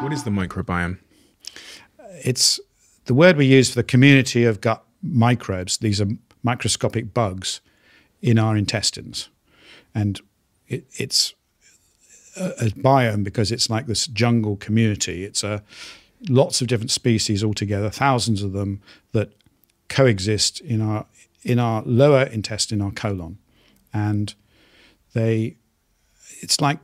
What is the microbiome? It's the word we use for the community of gut microbes. These are microscopic bugs in our intestines. And it, it's a, a, biome because it's like this jungle community. It's a lots of different species all together, thousands of them that coexist in our in our lower intestine, our colon, and they. It's like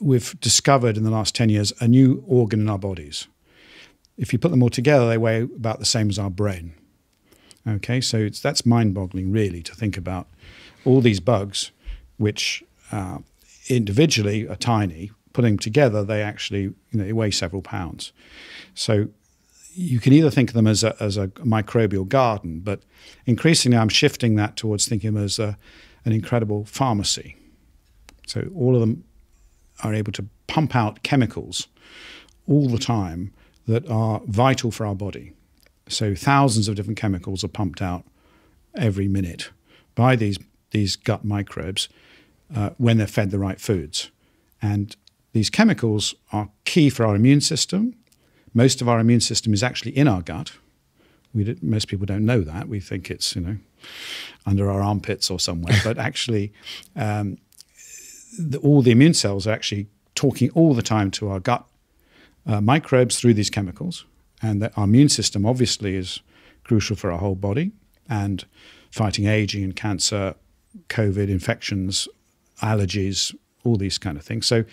we've discovered in the last ten years a new organ in our bodies. If you put them all together, they weigh about the same as our brain. Okay, so that's mind-boggling, really, to think about all these bugs, which uh, individually are tiny, putting them together, they actually you know, they weigh several pounds. So you can either think of them as a, as a microbial garden, but increasingly I'm shifting that towards thinking of them as a, an incredible pharmacy. So all of them are able to pump out chemicals all the time that are vital for our body. So thousands of different chemicals are pumped out every minute by these these gut microbes uh, when they're fed the right foods. And these chemicals are key for our immune system. Most of our immune system is actually in our gut. We most people don't know that. We think it's you know under our armpits or somewhere, but actually, um, the, all the immune cells are actually talking all the time to our gut uh, microbes through these chemicals. And that our immune system obviously is crucial for our whole body and fighting aging and cancer, COVID infections, allergies, all these kind of things. So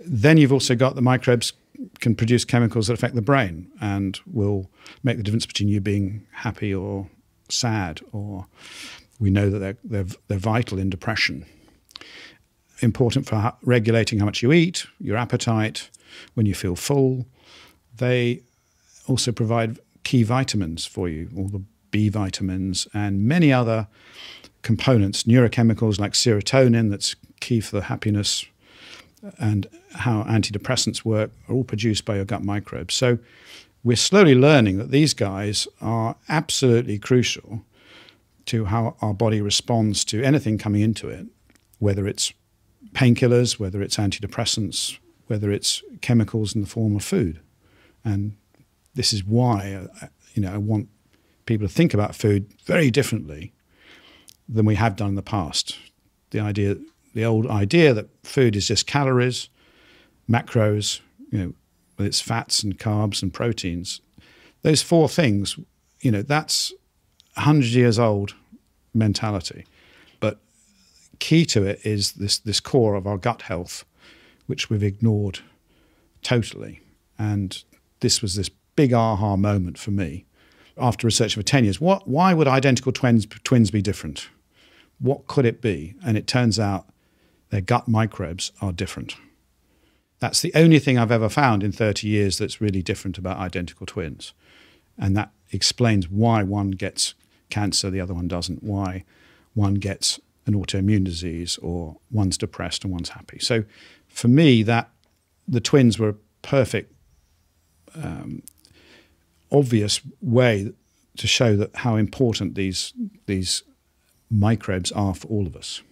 then you've also got the microbes can produce chemicals that affect the brain and will make the difference between you being happy or sad, or we know that they're, they're, they're vital in depression. Important for regulating how much you eat, your appetite, when you feel full. They also provide key vitamins for you, all the B vitamins and many other components, neurochemicals like serotonin, that's key for the happiness, uh, and how antidepressants work, are all produced by your gut microbes. So we're slowly learning that these guys are absolutely crucial to how our body responds to anything coming into it, whether it's painkillers, whether it's antidepressants, whether it's chemicals in the form of food. And this is why uh, you know I want people to think about food very differently than we have done in the past. The idea, the old idea that food is just calories, macros, you know, with its fats and carbs and proteins. Those four things, you know, that's a hundred years old mentality. Key to it is this this core of our gut health, which we've ignored totally. And this was this big aha moment for me after researching for 10 years. What, why would identical twins, twins be different? What could it be? And it turns out their gut microbes are different. That's the only thing I've ever found in 30 years that's really different about identical twins. And that explains why one gets cancer, the other one doesn't, why one gets an autoimmune disease or one's depressed and one's happy. So for me, that the twins were a perfect um, obvious way to show that how important these these microbes are for all of us.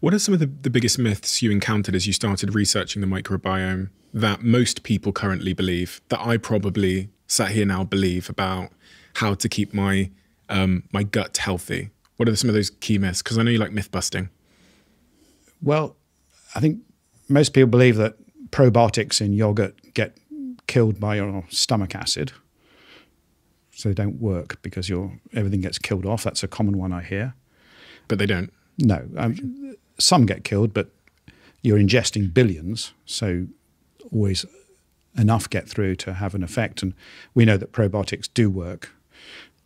What are some of the, the biggest myths you encountered as you started researching the microbiome that most people currently believe that I probably sat here now believe about how to keep my um, my gut healthy? What are some of those key myths? Because I know you like myth busting. Well, I think most people believe that probiotics in yogurt get killed by your stomach acid so they don't work because your everything gets killed off. That's a common one I hear. But they don't. No, um, some get killed, but you're ingesting billions, so always enough get through to have an effect. And we know that probiotics do work,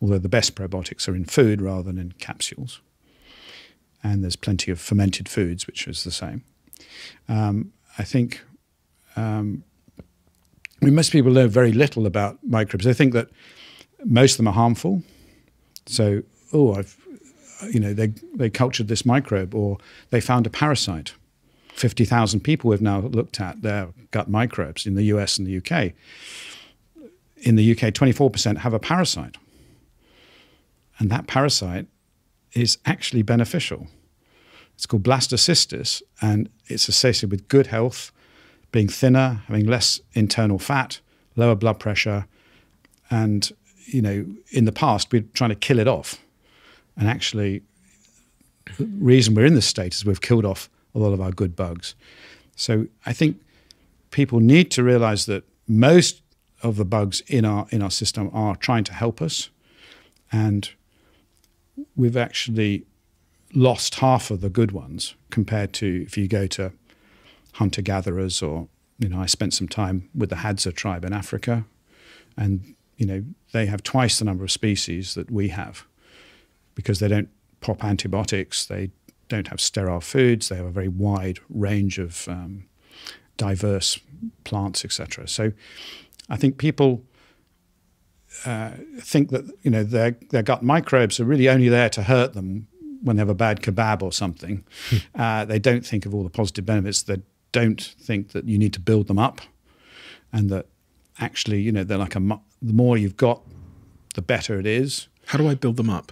although the best probiotics are in food rather than in capsules. And there's plenty of fermented foods, which is the same. Um, I think um, I mean, most people know very little about microbes. They think that most of them are harmful. So, oh, I've, you know, they, they cultured this microbe or they found a parasite. 50,000 people we've now looked at their gut microbes in the US and the UK. In the UK, 24% have a parasite. And that parasite is actually beneficial. It's called blastocystis, and it's associated with good health, being thinner, having less internal fat, lower blood pressure, and you know, in the past we're trying to kill it off, and actually, the reason we're in this state is we've killed off a lot of our good bugs. So I think people need to realize that most of the bugs in our in our system are trying to help us, and we've actually lost half of the good ones compared to if you go to hunter gatherers or you know I spent some time with the Hadza tribe in Africa, and you know they have twice the number of species that we have because they don't pop antibiotics, they don't have sterile foods, they have a very wide range of um, diverse plants, etc. So I think people uh, think that you know their their gut microbes are really only there to hurt them when they have a bad kebab or something. uh, they don't think of all the positive benefits. They don't think that you need to build them up, and that actually you know they're like a the more you've got, the better it is. How do I build them up?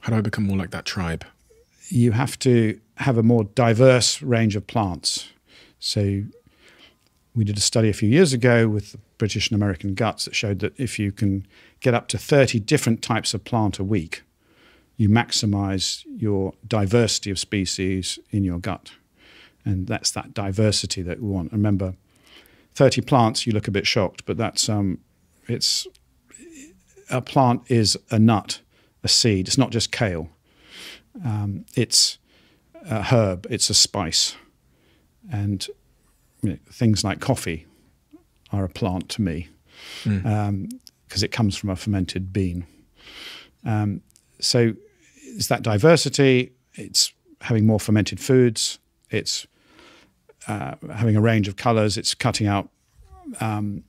How do I become more like that tribe? You have to have a more diverse range of plants. So we did a study a few years ago with British and American guts that showed that if you can get up to 30 different types of plant a week, you maximize your diversity of species in your gut. And that's that diversity that we want. Remember, 30 plants, you look a bit shocked, but that's um, it's a plant is a nut, a seed. It's not just kale. Um, it's a herb. It's a spice, and things like coffee are a plant to me because mm. um, it comes from a fermented bean. Um, so it's that diversity. It's having more fermented foods. It's uh, having a range of colors. It's cutting out um,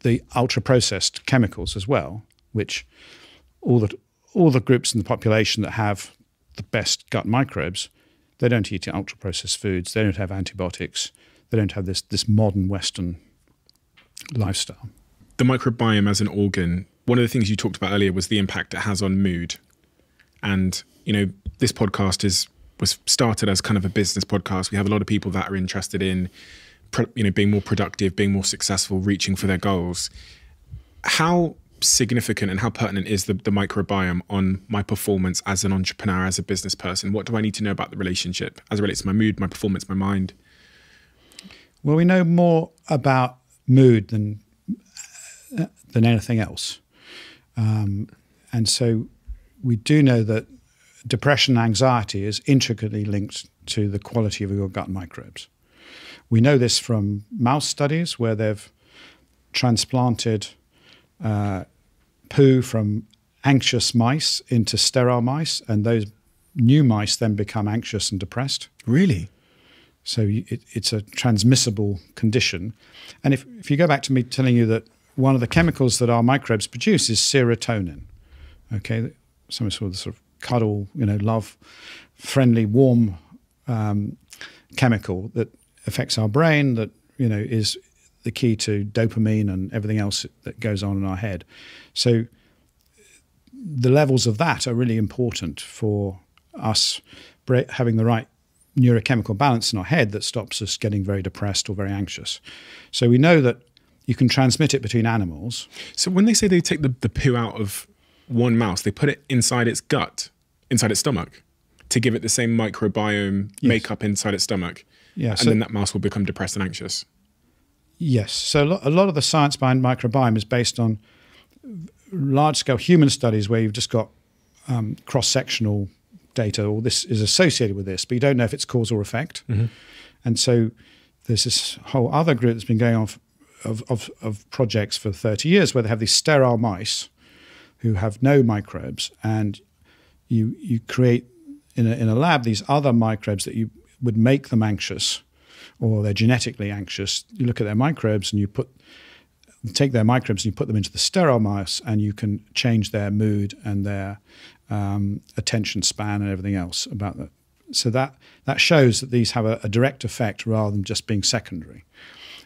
the ultra processed chemicals as well, which all the all the groups in the population that have the best gut microbes, they don't eat ultra processed foods. They don't have antibiotics. They don't have this this modern Western lifestyle. The microbiome as an organ. One of the things you talked about earlier was the impact it has on mood, and you know this podcast is was started as kind of a business podcast. We have a lot of people that are interested in, you know, being more productive, being more successful, reaching for their goals. How significant and how pertinent is the, the microbiome on my performance as an entrepreneur, as a business person? What do I need to know about the relationship as it relates to my mood, my performance, my mind? Well, we know more about mood than than anything else, um, and so we do know that depression and anxiety is intricately linked to the quality of your gut microbes. We know this from mouse studies where they've transplanted uh, poo from anxious mice into sterile mice, and those new mice then become anxious and depressed. Really? So it, it's a transmissible condition. And if, if you go back to me telling you that one of the chemicals that our microbes produce is serotonin, okay, some sort of sort of cuddle, you know, love, friendly, warm um, chemical that affects our brain, that you know is the key to dopamine and everything else that goes on in our head. So the levels of that are really important for us having the right neurochemical balance in our head that stops us getting very depressed or very anxious. So we know that you can transmit it between animals. So when they say they take the, the poo out of one mouse, they put it inside its gut, inside its stomach, to give it the same microbiome yes. makeup inside its stomach. Yeah, and so, then that mouse will become depressed and anxious. Yes. So a lot of the science behind microbiome is based on large scale human studies where you've just got um, cross sectional data, or this is associated with this, but you don't know if it's cause or effect. Mm-hmm. And so there's this whole other group that's been going on of, of, of projects for 30 years where they have these sterile mice who have no microbes, and you you create in a, in a lab these other microbes that you would make them anxious, or they're genetically anxious. You look at their microbes and you put take their microbes and you put them into the sterile mice, and you can change their mood and their um, attention span and everything else about that. So that that shows that these have a, a direct effect rather than just being secondary,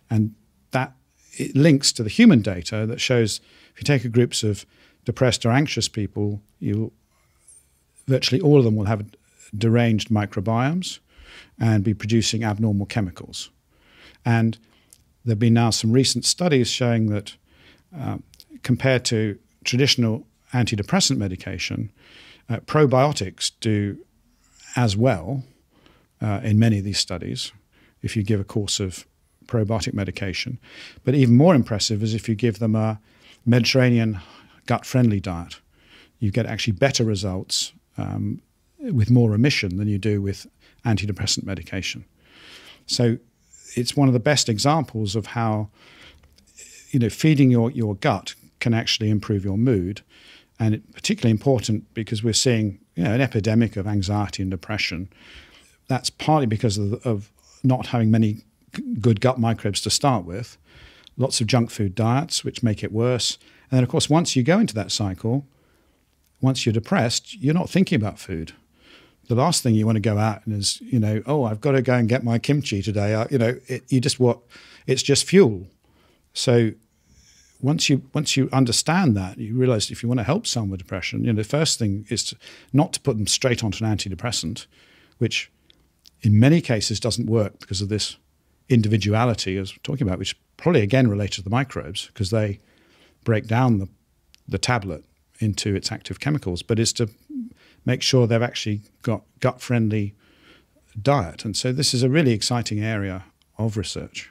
and that it links to the human data that shows if you take a groups of depressed or anxious people, you virtually all of them will have deranged microbiomes and be producing abnormal chemicals. And there have been now some recent studies showing that uh, compared to traditional antidepressant medication, uh, probiotics do as well uh, in many of these studies if you give a course of probiotic medication. But even more impressive is if you give them a Mediterranean gut friendly diet. You get actually better results um, with more remission than you do with antidepressant medication. So it's one of the best examples of how you know feeding your, your gut can actually improve your mood. And it's particularly important because we're seeing you know, an epidemic of anxiety and depression. That's partly because of, of not having many good gut microbes to start with, lots of junk food diets, which make it worse. And then, of course, once you go into that cycle, once you're depressed, you're not thinking about food. The last thing you want to go out and is, you know, oh, I've got to go and get my kimchi today. I, you know, it, you just what, it's just fuel. So once you once you understand that, you realize if you want to help someone with depression, you know, the first thing is to, not to put them straight onto an antidepressant, which in many cases doesn't work because of this individuality as we're talking about, which probably again related to the microbes because they break down the, the tablet into its active chemicals, but is to make sure they've actually got gut friendly diet. And so this is a really exciting area of research.